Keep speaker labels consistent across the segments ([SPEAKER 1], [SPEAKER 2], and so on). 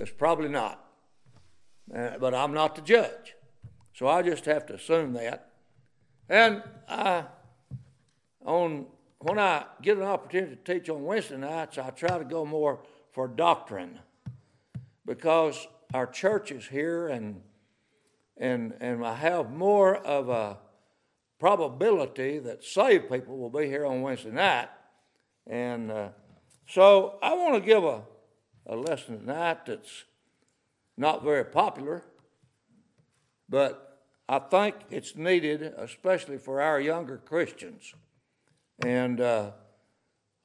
[SPEAKER 1] It's probably not. Uh, but I'm not the judge. So I just have to assume that. And I, on when I get an opportunity to teach on Wednesday nights, I try to go more for doctrine because our church is here and and and I have more of a probability that saved people will be here on Wednesday night. And uh, so I want to give a, a lesson tonight that's not very popular, but I think it's needed, especially for our younger Christians. And uh,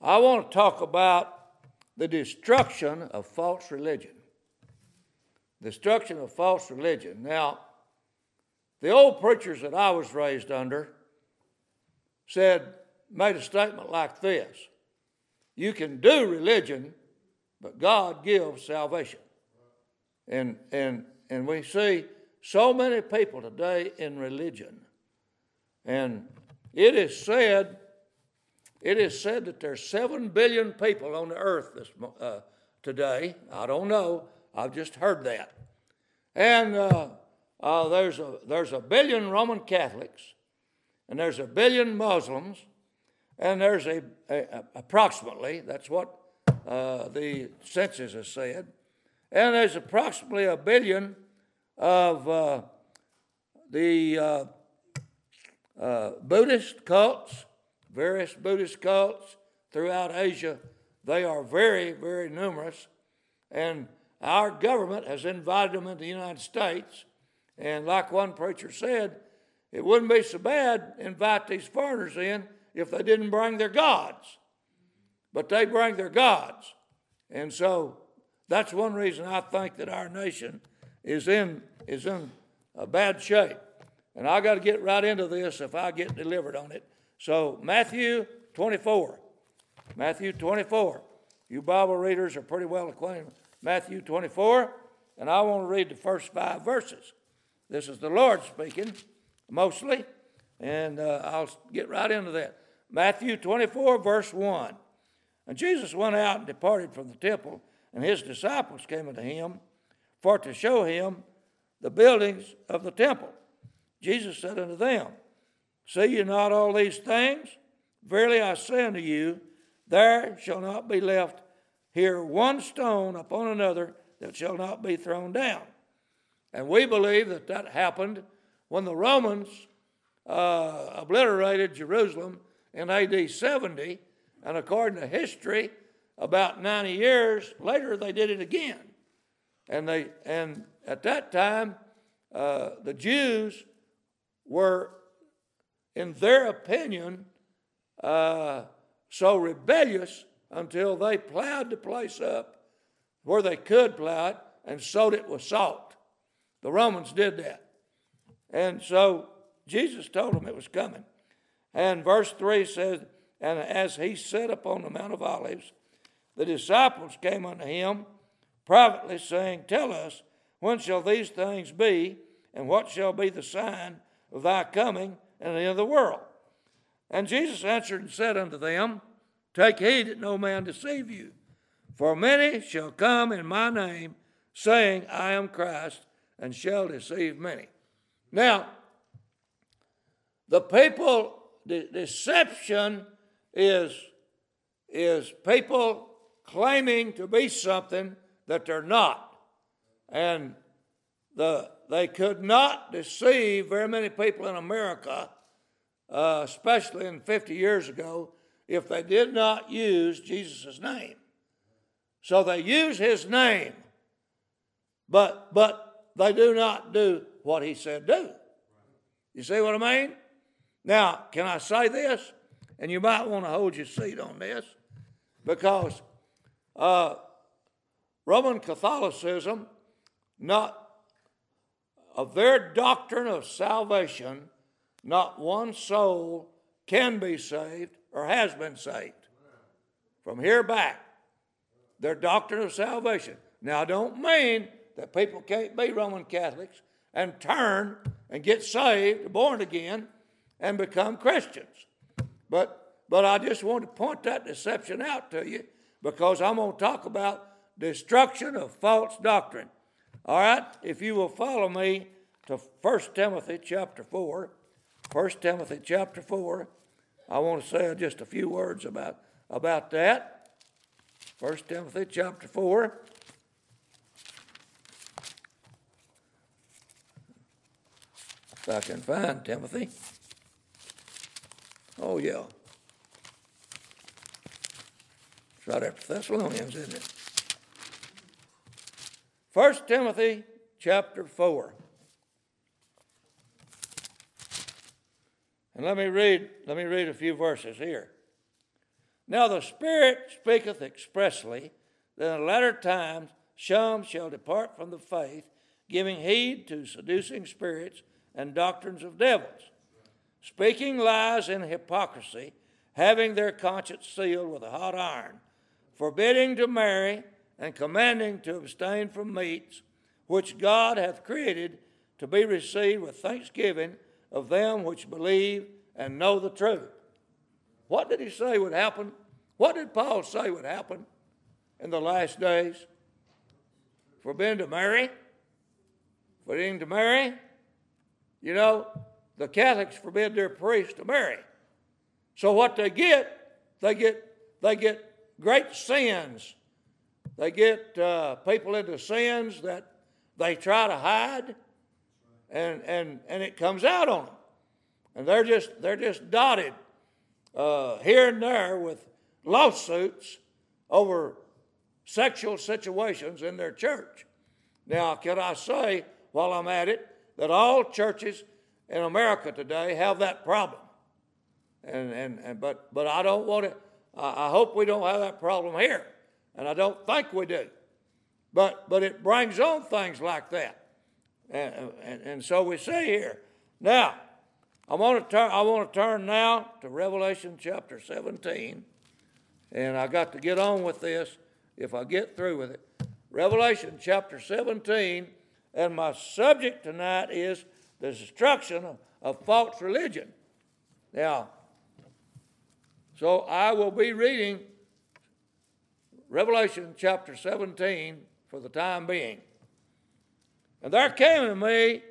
[SPEAKER 1] I want to talk about the destruction of false religion. Destruction of false religion. Now, the old preachers that I was raised under said, made a statement like this You can do religion, but God gives salvation. And, and, and we see so many people today in religion. And it is said it is said that there's seven billion people on the earth this uh, today. I don't know. I've just heard that. And uh, uh, there's a there's a billion Roman Catholics, and there's a billion Muslims, and there's a, a, a approximately that's what uh, the census has said, and there's approximately a billion of uh, the uh, Buddhist cults various Buddhist cults throughout Asia. They are very, very numerous. And our government has invited them into the United States. And like one preacher said, it wouldn't be so bad invite these foreigners in if they didn't bring their gods. But they bring their gods. And so that's one reason I think that our nation is in, is in a bad shape. And I got to get right into this if I get delivered on it. So, Matthew 24. Matthew 24. You Bible readers are pretty well acquainted with Matthew 24, and I want to read the first five verses. This is the Lord speaking, mostly, and uh, I'll get right into that. Matthew 24, verse 1. And Jesus went out and departed from the temple, and his disciples came unto him for to show him the buildings of the temple. Jesus said unto them, See ye not all these things? Verily I say unto you, there shall not be left here one stone upon another that shall not be thrown down. And we believe that that happened when the Romans uh, obliterated Jerusalem in AD 70, and according to history, about 90 years later, they did it again. And, they, and at that time, uh, the Jews were in their opinion, uh, so rebellious until they plowed the place up where they could plow it and sowed it with salt. The Romans did that. And so Jesus told them it was coming. And verse 3 says, And as he sat upon the Mount of Olives, the disciples came unto him privately, saying, Tell us, when shall these things be, and what shall be the sign of thy coming and the end of the world. And Jesus answered and said unto them, Take heed that no man deceive you. For many shall come in my name, saying, I am Christ, and shall deceive many. Now, the people, the deception is, is people claiming to be something that they're not. And the, they could not deceive very many people in America, uh, especially in 50 years ago, if they did not use Jesus' name. So they use his name, but, but they do not do what he said do. You see what I mean? Now, can I say this? And you might want to hold your seat on this because uh, Roman Catholicism not of their doctrine of salvation, not one soul can be saved or has been saved. From here back, their doctrine of salvation. Now, I don't mean that people can't be Roman Catholics and turn and get saved, born again, and become Christians. But, but I just want to point that deception out to you because I'm going to talk about destruction of false doctrine. All right, if you will follow me to 1 Timothy chapter 4. 1 Timothy chapter 4. I want to say just a few words about, about that. 1 Timothy chapter 4. If I can find Timothy. Oh, yeah. It's right after Thessalonians, isn't it? 1 Timothy chapter 4. And let me read, let me read a few verses here. Now the Spirit speaketh expressly that in latter times some shall depart from the faith, giving heed to seducing spirits and doctrines of devils, speaking lies in hypocrisy, having their conscience sealed with a hot iron, forbidding to marry, and commanding to abstain from meats, which God hath created to be received with thanksgiving of them which believe and know the truth. What did he say would happen? What did Paul say would happen in the last days? Forbidden to marry? Forbidding to marry? You know, the Catholics forbid their priests to marry. So what they get, they get they get great sins. They get uh, people into sins that they try to hide, and and and it comes out on them and they're just they're just dotted uh, here and there with lawsuits over sexual situations in their church. Now, can I say while I'm at it that all churches in America today have that problem? And and, and but but I don't want to. I, hope we don't have that problem here, and I don't think we do. But but it brings on things like that, and and, and so we see here now. I want to turn. I want to turn now to Revelation chapter 17, and I got to get on with this if I get through with it. Revelation chapter 17, and my subject tonight is the destruction of, of false religion. Now, so I will be reading Revelation chapter 17 for the time being. And there came to me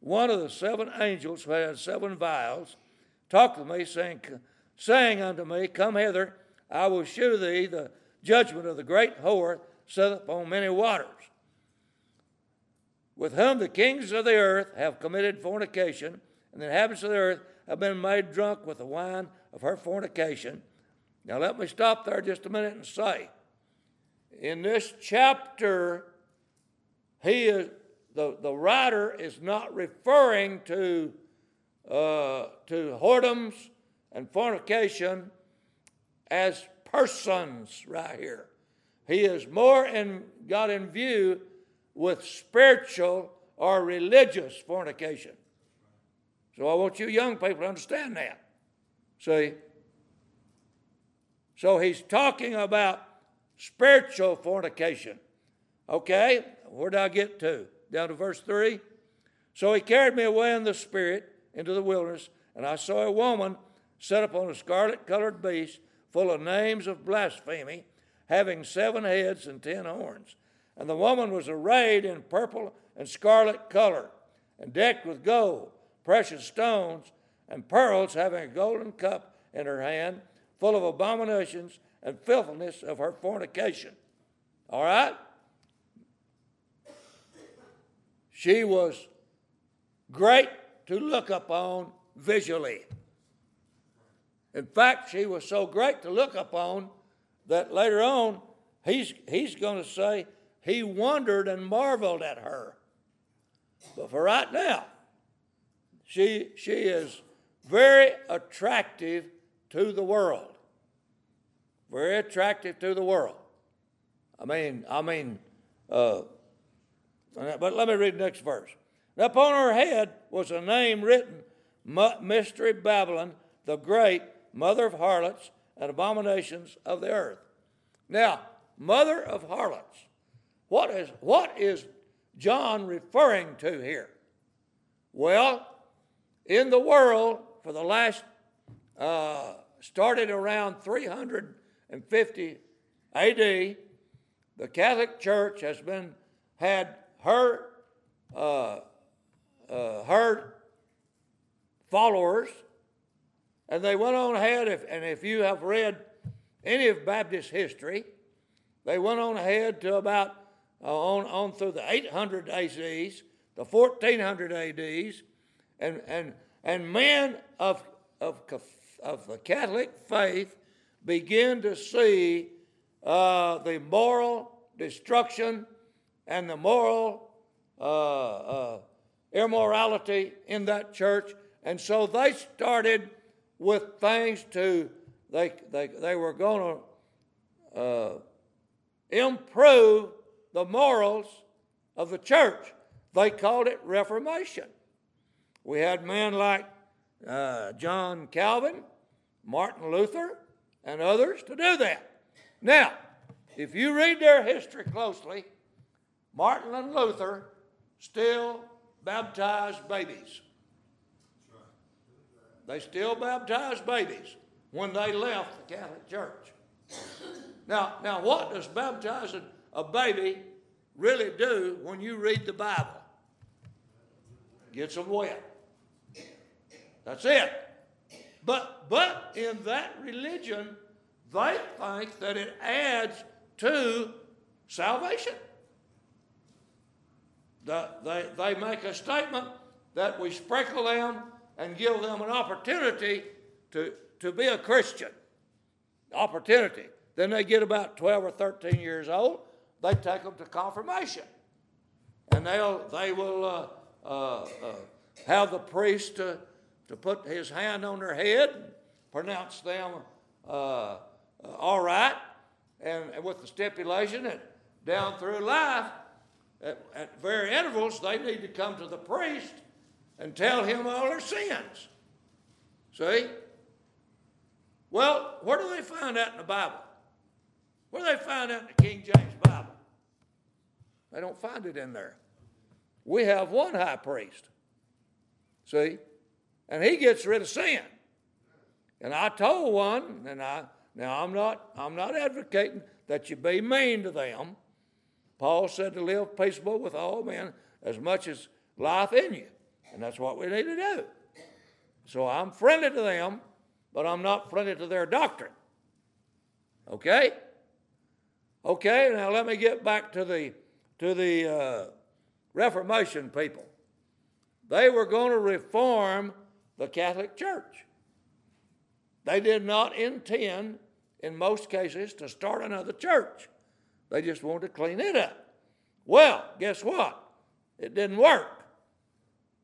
[SPEAKER 1] one of the seven angels who had seven vials talked to me, saying, saying unto me, Come hither, I will shew thee the judgment of the great whore set upon many waters, with whom the kings of the earth have committed fornication, and the inhabitants of the earth have been made drunk with the wine of her fornication. Now, let me stop there just a minute and say, in this chapter, he is the, the writer is not referring to, uh, to whoredoms and fornication as persons right here. He is more in, got in view with spiritual or religious fornication. So I want you young people to understand that. See? So he's talking about spiritual fornication. Okay, where did I get to? down to verse 3. So he carried me away in the spirit into the wilderness, and I saw a woman set upon a scarlet colored beast full of names of blasphemy, having seven heads and ten horns. And the woman was arrayed in purple and scarlet color, and decked with gold, precious stones, and pearls, having a golden cup in her hand, full of abominations and filthiness of her fornication. All right? She was great to look upon visually. In fact, she was so great to look upon that later on he's, he's going to say he wondered and marveled at her. But for right now, she, she is very attractive to the world. Very attractive to the world. I mean, I mean, uh, but let me read the next verse. Upon her head was a name written Mystery Babylon, the Great, Mother of Harlots and Abominations of the Earth. Now, Mother of Harlots. What is, what is John referring to here? Well, in the world for the last, uh, started around 350 AD, the Catholic Church has been had her uh, uh, her followers, and they went on ahead. If, and if you have read any of Baptist history, they went on ahead to about on on through the 800 ACs, the 1400 ADs, and and and men of of of the Catholic faith begin to see uh, the moral destruction and the moral uh, uh, immorality in that church. And so they started with things to, they, they, they were going to uh, improve the morals of the church. They called it Reformation. We had men like uh, John Calvin, Martin Luther, and others to do that. Now, if you read their history closely, Martin and Luther still baptized babies. They still baptized babies when they left the Catholic Church. Now, now what does baptizing a baby really do when you read the Bible? Gets them wet. That's it. But but in that religion, they think that it adds to salvation. The, they, they make a statement that we sprinkle them and give them an opportunity to, to be a Christian. Opportunity. Then they get about 12 or 13 years old, they take them to confirmation. And they'll, they will uh, uh, uh, have the priest to, to put his hand on their head, and pronounce them uh, uh, all right, and, and with the stipulation that down through life, at, at very intervals, they need to come to the priest and tell him all their sins. See? Well, where do they find that in the Bible? Where do they find that in the King James? They don't find it in there. We have one high priest. See? And he gets rid of sin. And I told one, and I now I'm not I'm not advocating that you be mean to them. Paul said to live peaceable with all men as much as life in you. And that's what we need to do. So I'm friendly to them, but I'm not friendly to their doctrine. Okay? Okay, now let me get back to the to the uh, Reformation people. They were going to reform the Catholic Church. They did not intend, in most cases, to start another church. They just wanted to clean it up. Well, guess what? It didn't work.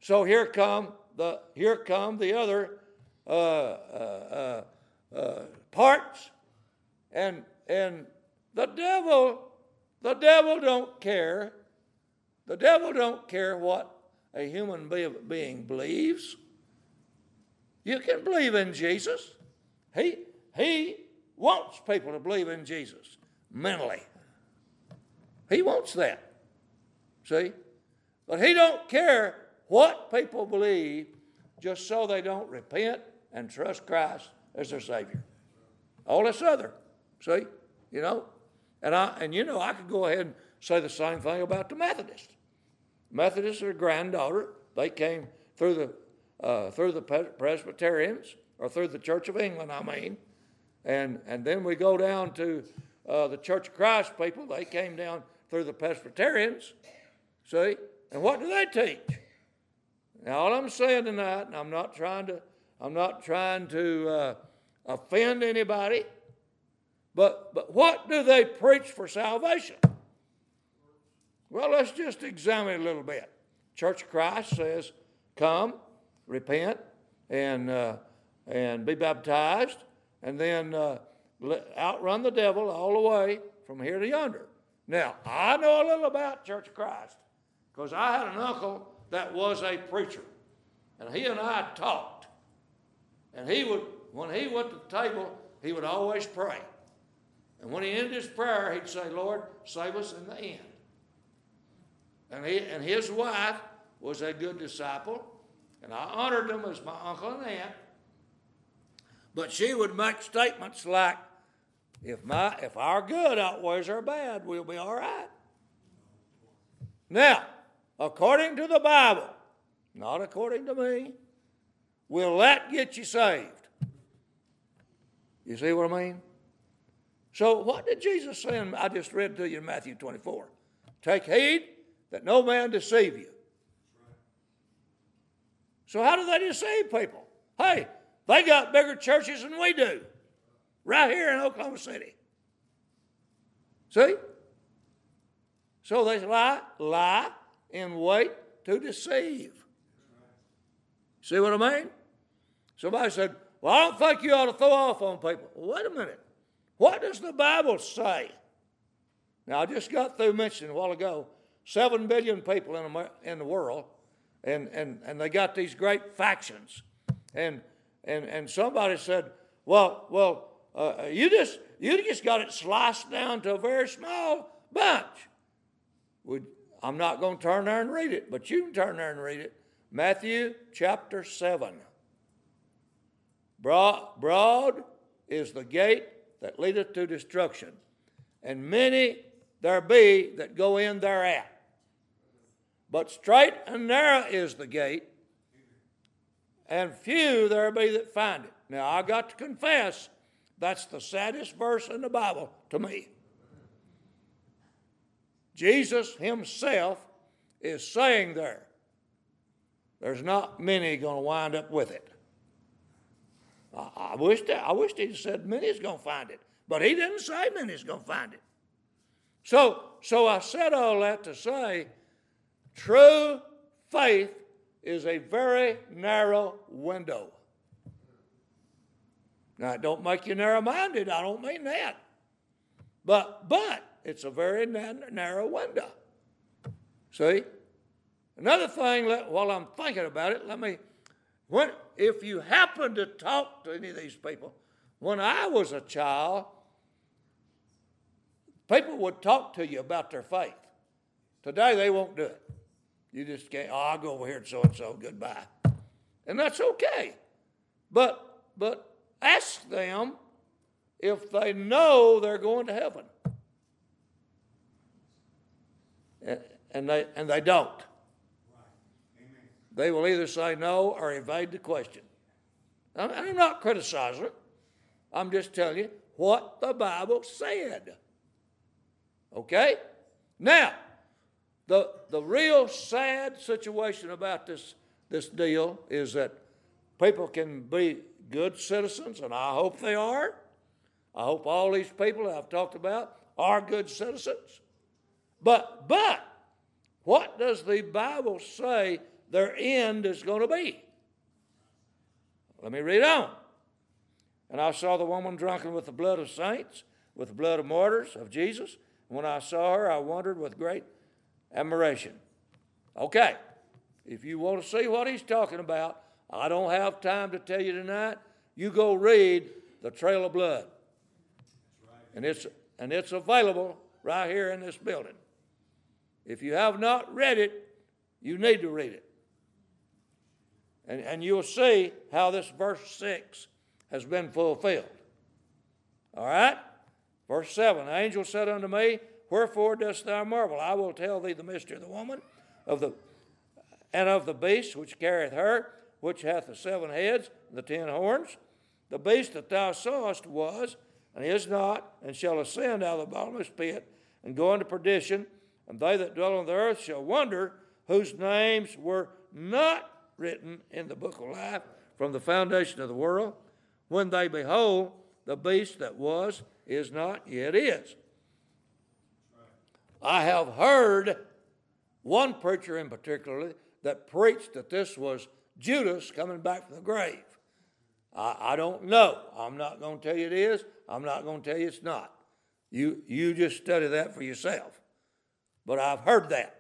[SPEAKER 1] So here come the here come the other uh, uh, uh, uh, parts, and and the devil, the devil don't care. The devil don't care what a human being believes. You can believe in Jesus. He he wants people to believe in Jesus mentally. He wants that. See? But he don't care what people believe just so they don't repent and trust Christ as their Savior. All this other. See? You know? And I and you know I could go ahead and say the same thing about the Methodists. Methodists are granddaughter. They came through the uh, through the Presbyterians or through the Church of England, I mean, and and then we go down to uh, the Church of Christ people. They came down through the Presbyterians. See? And what do they teach? Now, all I'm saying tonight, and I'm not trying to, I'm not trying to uh, offend anybody, but, but what do they preach for salvation? Well, let's just examine a little bit. Church of Christ says, come, repent, and, uh, and be baptized, and then uh, outrun the devil all the way from here to yonder. Now, I know a little about Church of Christ because I had an uncle that was a preacher. And he and I talked. And he would, when he went to the table, he would always pray. And when he ended his prayer, he'd say, Lord, save us in the end. And, he, and his wife was a good disciple, and I honored them as my uncle and aunt. But she would make statements like, If, my, if our good outweighs our bad, we'll be all right. Now, according to the Bible, not according to me, will that get you saved? You see what I mean? So, what did Jesus say? I just read to you in Matthew 24. Take heed that no man deceive you. So, how do they deceive people? Hey, they got bigger churches than we do, right here in Oklahoma City. See? So they lie, lie, and wait to deceive. See what I mean? Somebody said, Well, I don't think you ought to throw off on people. Well, wait a minute. What does the Bible say? Now, I just got through mentioning a while ago 7 billion people in, America, in the world, and, and, and they got these great factions. And, and, and somebody said, Well, well, uh, you, just, you just got it sliced down to a very small bunch. Would, I'm not going to turn there and read it, but you can turn there and read it. Matthew chapter 7. Broad, broad is the gate that leadeth to destruction, and many there be that go in thereat. But straight and narrow is the gate, and few there be that find it. Now, I got to confess, that's the saddest verse in the Bible to me. Jesus himself is saying there, there's not many going to wind up with it. I, wish that, I wish he'd said many's going to find it, but he didn't say many's going to find it. So, so I said all that to say, true faith is a very narrow window. Now, it don't make you narrow-minded. I don't mean that, but but it's a very narrow window. See. Another thing, while I'm thinking about it, let me when, if you happen to talk to any of these people, when I was a child, people would talk to you about their faith. Today, they won't do it. You just can't, oh, I'll go over here and so and so, goodbye. And that's okay. But, but ask them if they know they're going to heaven. And they, and they don't. They will either say no or evade the question. I'm not criticizing it. I'm just telling you what the Bible said. Okay? Now, the, the real sad situation about this, this deal is that people can be good citizens, and I hope they are. I hope all these people I've talked about are good citizens. But, but, what does the Bible say their end is going to be. Let me read on. And I saw the woman drunken with the blood of saints, with the blood of martyrs of Jesus. When I saw her, I wondered with great admiration. Okay, if you want to see what he's talking about, I don't have time to tell you tonight. You go read The Trail of Blood. And it's, and it's available right here in this building. If you have not read it, you need to read it. And, and you'll see how this verse 6 has been fulfilled. All right? Verse 7 The angel said unto me, Wherefore dost thou marvel? I will tell thee the mystery of the woman, of the and of the beast which carrieth her, which hath the seven heads, and the ten horns. The beast that thou sawest was, and is not, and shall ascend out of the bottomless pit, and go into perdition, and they that dwell on the earth shall wonder whose names were not written in the book of life from the foundation of the world, when they behold the beast that was, is not, yet is. I have heard one preacher in particular that preached that this was Judas coming back from the grave. I, I don't know. I'm not going to tell you it is. I'm not going to tell you it's not. You, you just study that for yourself. But I've heard that.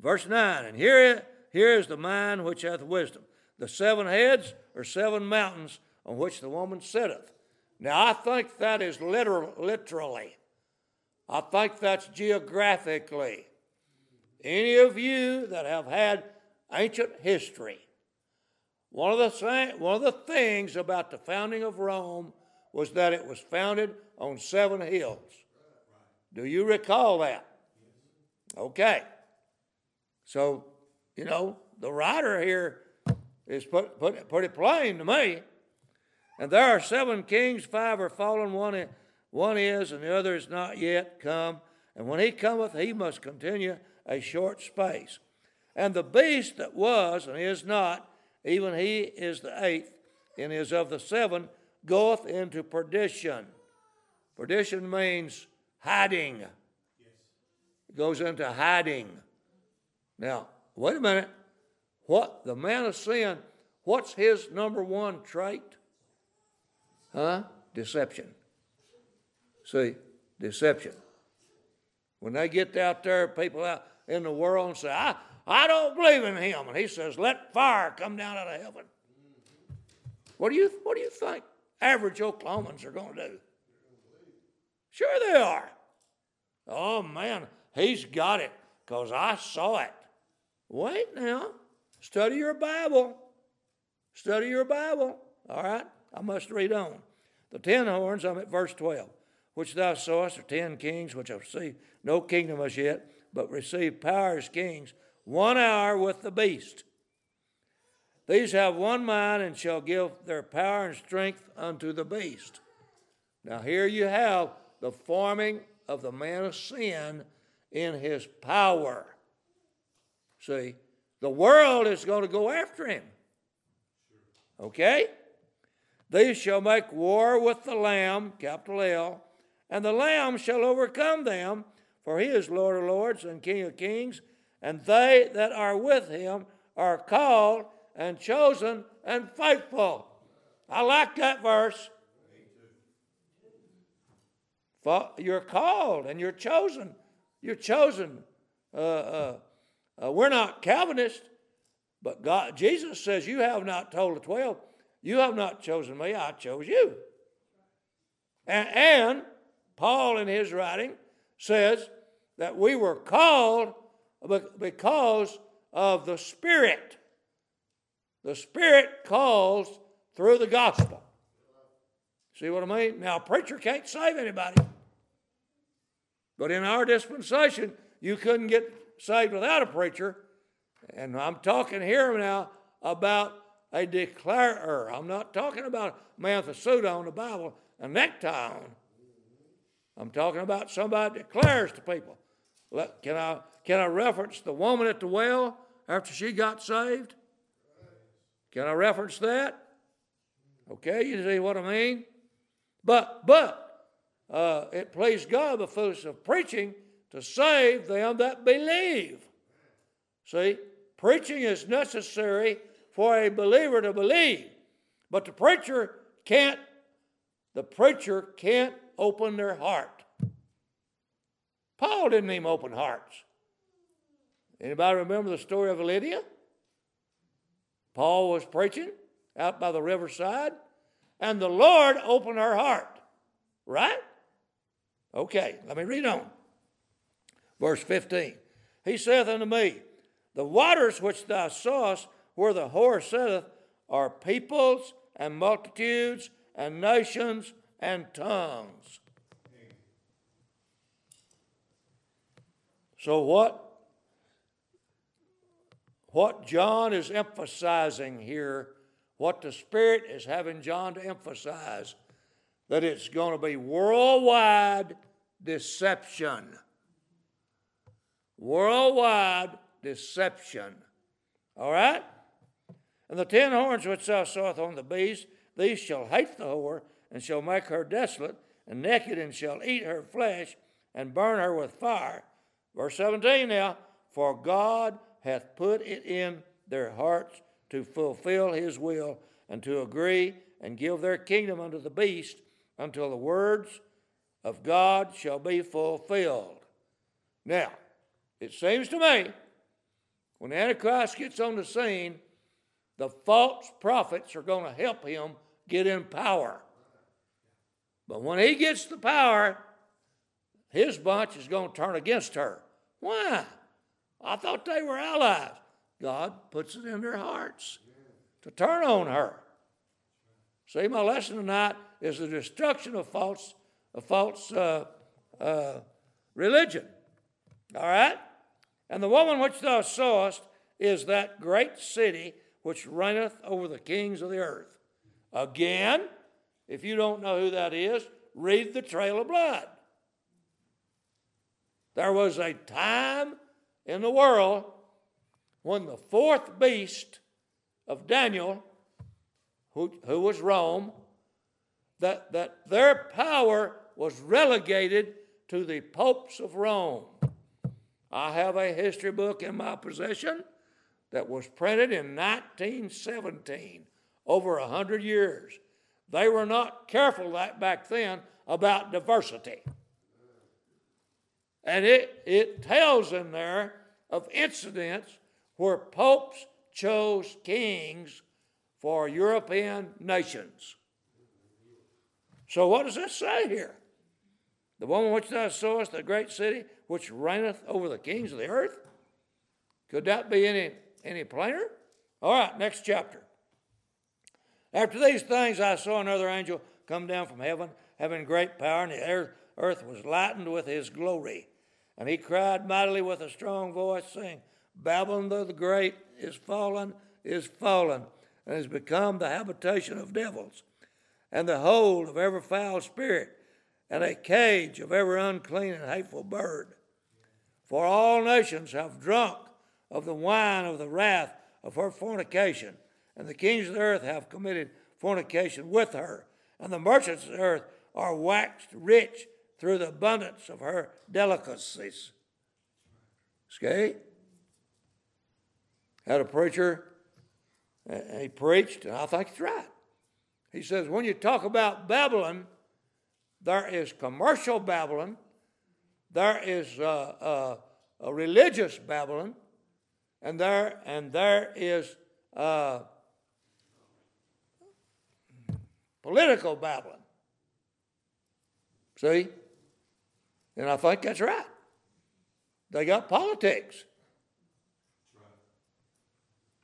[SPEAKER 1] Verse 9, and here here is the mind which hath wisdom. The seven heads are seven mountains on which the woman sitteth. Now, I think that is literal, literally. I think that's geographically. Any of you that have had ancient history, one of the, one of the things about the founding of Rome was that it was founded on seven hills. Do you recall that? Okay. So, you know, the writer here is put, put pretty plain to me. And there are seven kings, five are fallen, one, one is, and the other is not yet come. And when he cometh, he must continue a short space. And the beast that was and is not, even he is the eighth, and is of the seven, goeth into perdition. Perdition means hiding. It goes into hiding. Now, wait a minute. What the man of sin, what's his number one trait? Huh? Deception. See, deception. When they get out there, people out in the world and say, I, I don't believe in him. And he says, Let fire come down out of heaven. What do you, what do you think average Oklahomans are going to do? Sure, they are. Oh, man, he's got it because I saw it. Wait now. Study your Bible. Study your Bible. All right? I must read on. The ten horns, I'm at verse 12, which thou sawest are ten kings which have received no kingdom as yet, but receive power as kings, one hour with the beast. These have one mind and shall give their power and strength unto the beast. Now, here you have the forming of the man of sin in his power. See, the world is going to go after him. Okay? These shall make war with the Lamb, capital L, and the Lamb shall overcome them, for he is Lord of lords and King of kings, and they that are with him are called and chosen and faithful. I like that verse. You're called and you're chosen. You're chosen. Uh, uh, uh, we're not Calvinists, but God, Jesus says, You have not told the 12, you have not chosen me, I chose you. And, and Paul, in his writing, says that we were called because of the Spirit. The Spirit calls through the gospel. See what I mean? Now, a preacher can't save anybody. But in our dispensation, you couldn't get saved without a preacher. And I'm talking here now about a declarer. I'm not talking about a man with a suit on the Bible, a necktie on. I'm talking about somebody declares to people. Can I, can I reference the woman at the well after she got saved? Can I reference that? Okay, you see what I mean? But, but, uh, it pleased God, the foolishness of preaching, to save them that believe. See, preaching is necessary for a believer to believe, but the preacher can't. The preacher can't open their heart. Paul didn't even open hearts. Anybody remember the story of Lydia? Paul was preaching out by the riverside, and the Lord opened her heart. Right? Okay, let me read on. Verse 15. He saith unto me, The waters which thou sawest where the whore sitteth are peoples and multitudes and nations and tongues. So, what what John is emphasizing here, what the Spirit is having John to emphasize, that it's going to be worldwide deception. Worldwide deception. All right? And the ten horns which thou sawest on the beast, these shall hate the whore, and shall make her desolate, and naked, and shall eat her flesh, and burn her with fire. Verse 17 now, for God hath put it in their hearts to fulfill his will and to agree and give their kingdom unto the beast until the words of God shall be fulfilled. Now, it seems to me when Antichrist gets on the scene, the false prophets are going to help him get in power. But when he gets the power, his bunch is going to turn against her. Why? I thought they were allies. God puts it in their hearts to turn on her. See, my lesson tonight is the destruction of false a false uh, uh, religion. All right? And the woman which thou sawest is that great city which reigneth over the kings of the earth. Again, if you don't know who that is, read the Trail of Blood. There was a time in the world when the fourth beast of Daniel, who, who was Rome, that, that their power was relegated to the popes of Rome. I have a history book in my possession that was printed in 1917, over a hundred years. They were not careful that back then about diversity. And it, it tells in there of incidents where popes chose kings for European nations. So, what does this say here? The woman which thou sawest, the great city which reigneth over the kings of the earth? Could that be any, any plainer? All right, next chapter. After these things, I saw another angel come down from heaven, having great power, and the earth, was lightened with his glory. And he cried mightily with a strong voice, saying, Babylon the Great is fallen, is fallen, and has become the habitation of devils, and the hold of every foul spirit, and a cage of every unclean and hateful bird. For all nations have drunk of the wine of the wrath of her fornication, and the kings of the earth have committed fornication with her, and the merchants of the earth are waxed rich through the abundance of her delicacies. Okay? Had a preacher, he preached, and I think he's right. He says, when you talk about Babylon, there is commercial Babylon, there is uh, uh, a religious Babylon, and there and there is uh, political Babylon. See? And I think that's right. They got politics.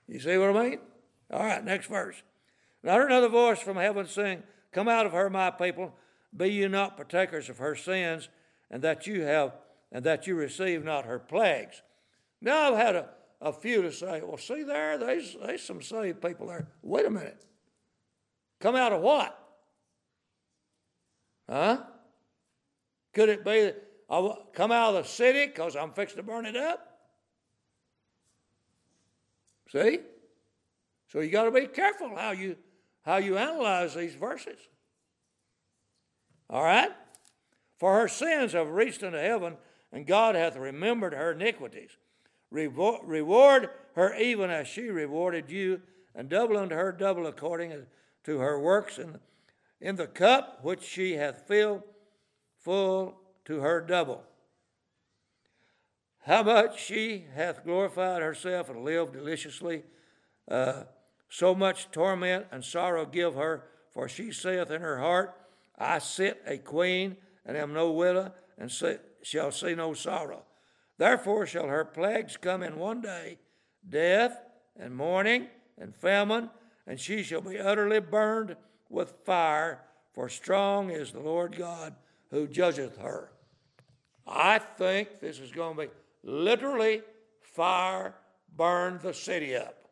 [SPEAKER 1] You see what I mean? All right, next verse. And I heard another voice from heaven saying, Come out of her, my people, be you not partakers of her sins, and that you have and that you receive not her plagues. Now I've had a, a few to say, well, see there, there's, there's some saved people there. Wait a minute. Come out of what? Huh? Could it be that I come out of the city because I'm fixing to burn it up? See? So you got to be careful how you how you analyze these verses. All right? For her sins have reached unto heaven, and God hath remembered her iniquities. Reward her even as she rewarded you, and double unto her double according to her works and in the cup which she hath filled full to her double. How much she hath glorified herself and lived deliciously, uh, so much torment and sorrow give her, for she saith in her heart, I sit a queen and am no widow, and shall see no sorrow. Therefore shall her plagues come in one day death and mourning and famine, and she shall be utterly burned with fire, for strong is the Lord God who judgeth her. I think this is going to be literally fire burned the city up.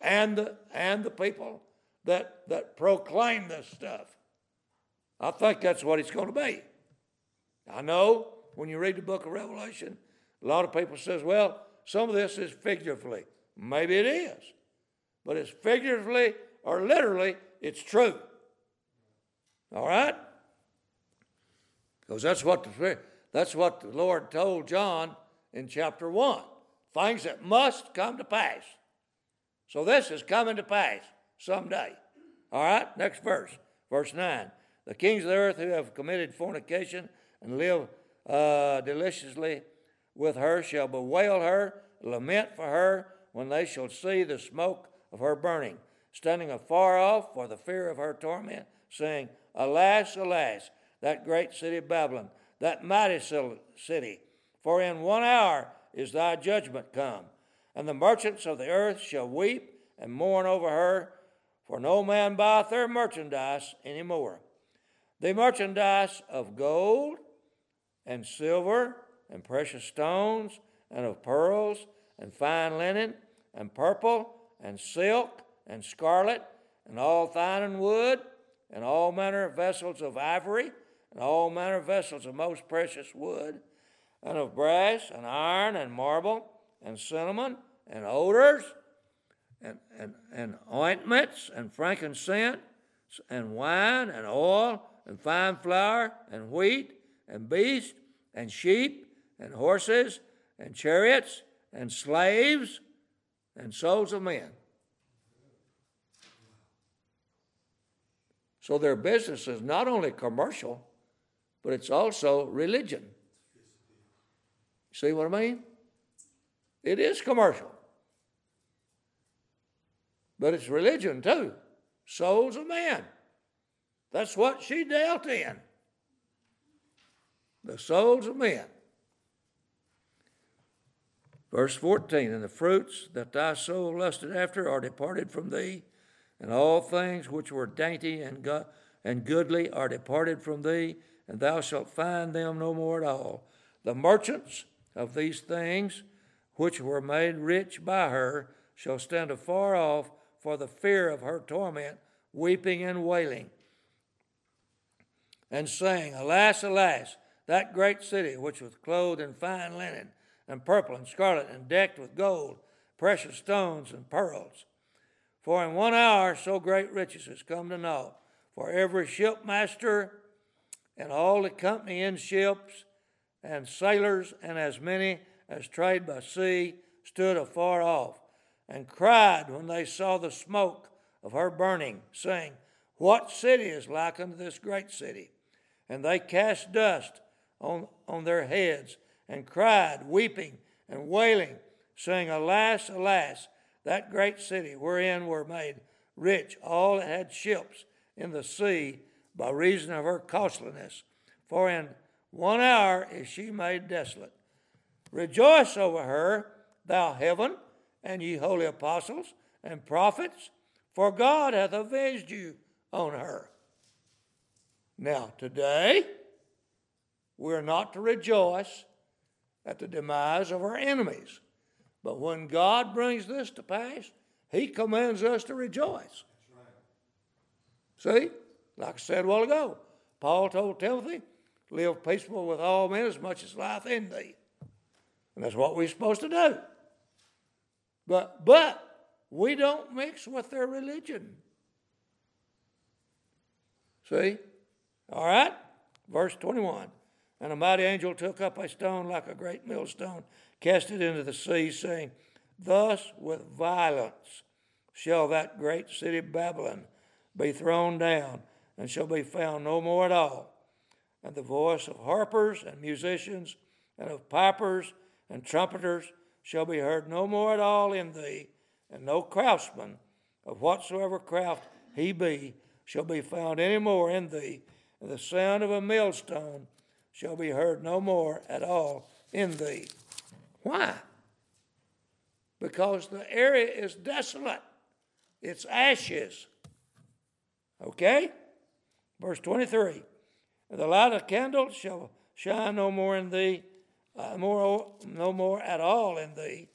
[SPEAKER 1] And the, and the people that, that proclaim this stuff. I think that's what it's going to be. I know when you read the book of Revelation, a lot of people says, well, some of this is figuratively. Maybe it is. But it's figuratively or literally, it's true. All right? Because that's what the that's what the Lord told John in chapter 1. Things that must come to pass. So this is coming to pass someday. All right, next verse, verse 9. The kings of the earth who have committed fornication and live uh, deliciously with her shall bewail her, lament for her, when they shall see the smoke of her burning, standing afar off for the fear of her torment, saying, Alas, alas, that great city of Babylon, that mighty city, for in one hour is thy judgment come. And the merchants of the earth shall weep and mourn over her, for no man buyeth their merchandise any more. The merchandise of gold and silver and precious stones and of pearls and fine linen and purple and silk and scarlet and all thyine and wood and all manner of vessels of ivory and all manner of vessels of most precious wood and of brass and iron and marble and cinnamon and odors and, and, and ointments and frankincense and wine and oil and fine flour and wheat and beasts and sheep and horses and chariots and slaves and souls of men. So their business is not only commercial, but it's also religion. See what I mean? It is commercial. But it's religion too. Souls of men. That's what she dealt in. The souls of men. Verse 14 And the fruits that thy soul lusted after are departed from thee, and all things which were dainty and, go- and goodly are departed from thee, and thou shalt find them no more at all. The merchants of these things, which were made rich by her, shall stand afar off for the fear of her torment, weeping and wailing, and saying, Alas, alas, that great city which was clothed in fine linen, and purple and scarlet, and decked with gold, precious stones, and pearls. For in one hour so great riches has come to naught. For every shipmaster and all the company in ships and sailors and as many as trade by sea stood afar off and cried when they saw the smoke of her burning, saying, What city is like unto this great city? And they cast dust on, on their heads and cried, weeping and wailing, saying, Alas, alas, that great city wherein were made rich all that had ships in the sea by reason of her costliness. For in one hour is she made desolate. Rejoice over her, thou heaven, and ye holy apostles and prophets, for God hath avenged you on her. Now, today, we're not to rejoice at the demise of our enemies. But when God brings this to pass, He commands us to rejoice. See, like I said a while ago, Paul told Timothy, live peaceable with all men as much as life in thee. And that's what we're supposed to do. But, but we don't mix with their religion. See? All right? Verse 21. And a mighty angel took up a stone like a great millstone, cast it into the sea, saying, Thus with violence shall that great city Babylon be thrown down, and shall be found no more at all. And the voice of harpers and musicians, and of pipers and trumpeters shall be heard no more at all in thee, and no craftsman of whatsoever craft he be shall be found any more in thee, and the sound of a millstone shall be heard no more at all in thee. Why? Because the area is desolate, it's ashes. Okay? Verse 23 The light of candles shall shine no more in thee, uh, more, no more at all in thee.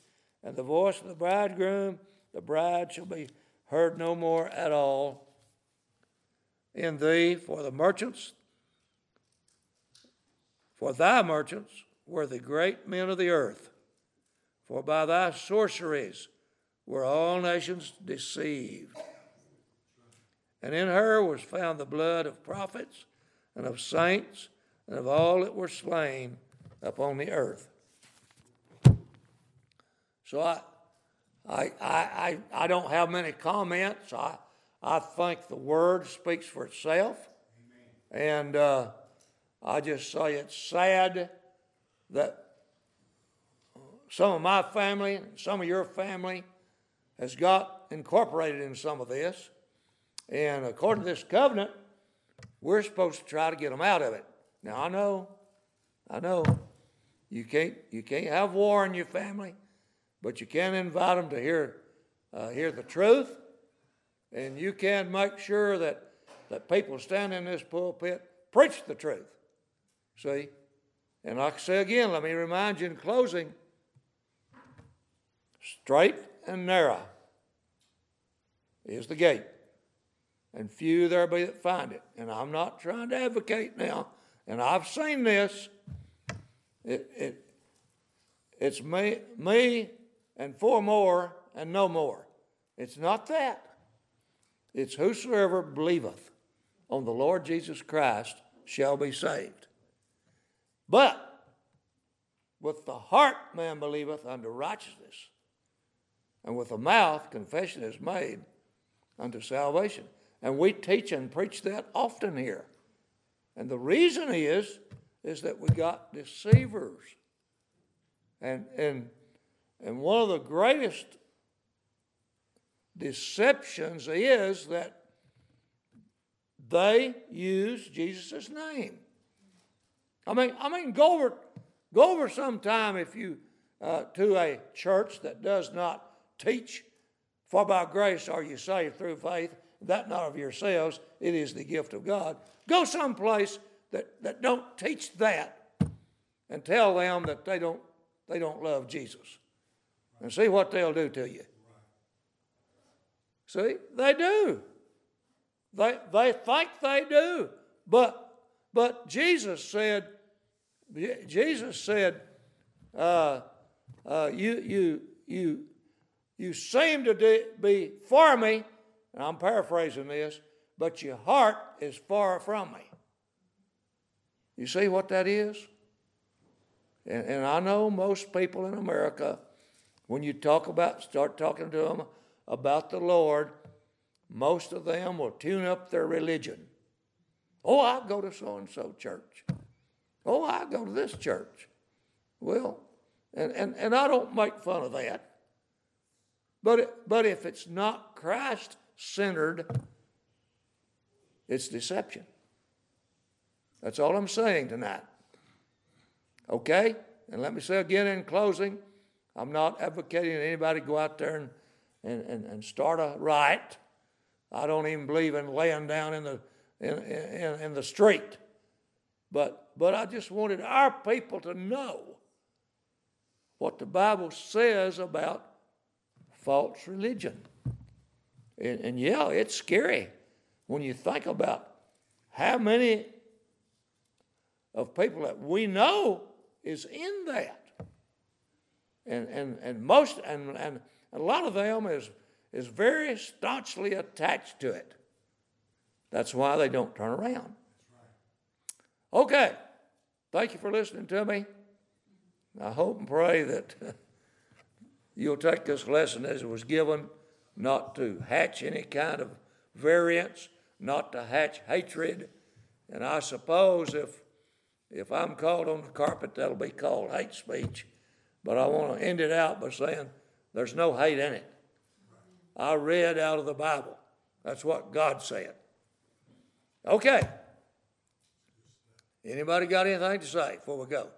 [SPEAKER 1] And the voice of the bridegroom, the bride shall be heard no more at all in thee. For the merchants, for thy merchants were the great men of the earth. For by thy sorceries were all nations deceived. And in her was found the blood of prophets and of saints and of all that were slain upon the earth. So I, I, I, I, don't have many comments. I, I think the word speaks for itself. Amen. And uh, I just say it's sad that some of my family some of your family has got incorporated in some of this. And according to this covenant, we're supposed to try to get them out of it. Now I know, I know you can't, you can't have war in your family, but you can invite them to hear, uh, hear the truth. And you can make sure that, that people stand in this pulpit preach the truth. See? And I say again, let me remind you in closing straight and narrow is the gate, and few there be that find it. And I'm not trying to advocate now, and I've seen this. It, it, it's me, me and four more and no more. It's not that. It's whosoever believeth on the Lord Jesus Christ shall be saved. But with the heart man believeth unto righteousness, and with the mouth confession is made unto salvation. And we teach and preach that often here. And the reason is, is that we got deceivers. And, and, and one of the greatest deceptions is that they use Jesus' name. I mean, I mean, go over, go over sometime if you uh, to a church that does not teach, for by grace are you saved through faith, that not of yourselves, it is the gift of God. Go someplace that, that don't teach that and tell them that they don't, they don't love Jesus. And see what they'll do to you. See, they do. They, they think they do. But, but Jesus said, Jesus said, uh, uh, you, you, you, you seem to be for me, and I'm paraphrasing this, but your heart is far from me. You see what that is? And, and I know most people in America, when you talk about, start talking to them about the Lord, most of them will tune up their religion. Oh, I go to so and so church. Oh, I go to this church. Well, and, and, and I don't make fun of that. But, but if it's not Christ centered, it's deception. That's all I'm saying tonight. Okay? And let me say again in closing I'm not advocating anybody go out there and, and, and, and start a riot. I don't even believe in laying down in the, in, in, in the street. But, but I just wanted our people to know what the Bible says about false religion. And, and yeah, it's scary when you think about how many of people that we know is in that. And, and, and most and, and a lot of them is is very staunchly attached to it. That's why they don't turn around. Okay. Thank you for listening to me. I hope and pray that you'll take this lesson as it was given, not to hatch any kind of variance, not to hatch hatred. And I suppose if if I'm called on the carpet, that'll be called hate speech. But I want to end it out by saying there's no hate in it. I read out of the Bible. That's what God said. Okay. Anybody got anything to say before we go?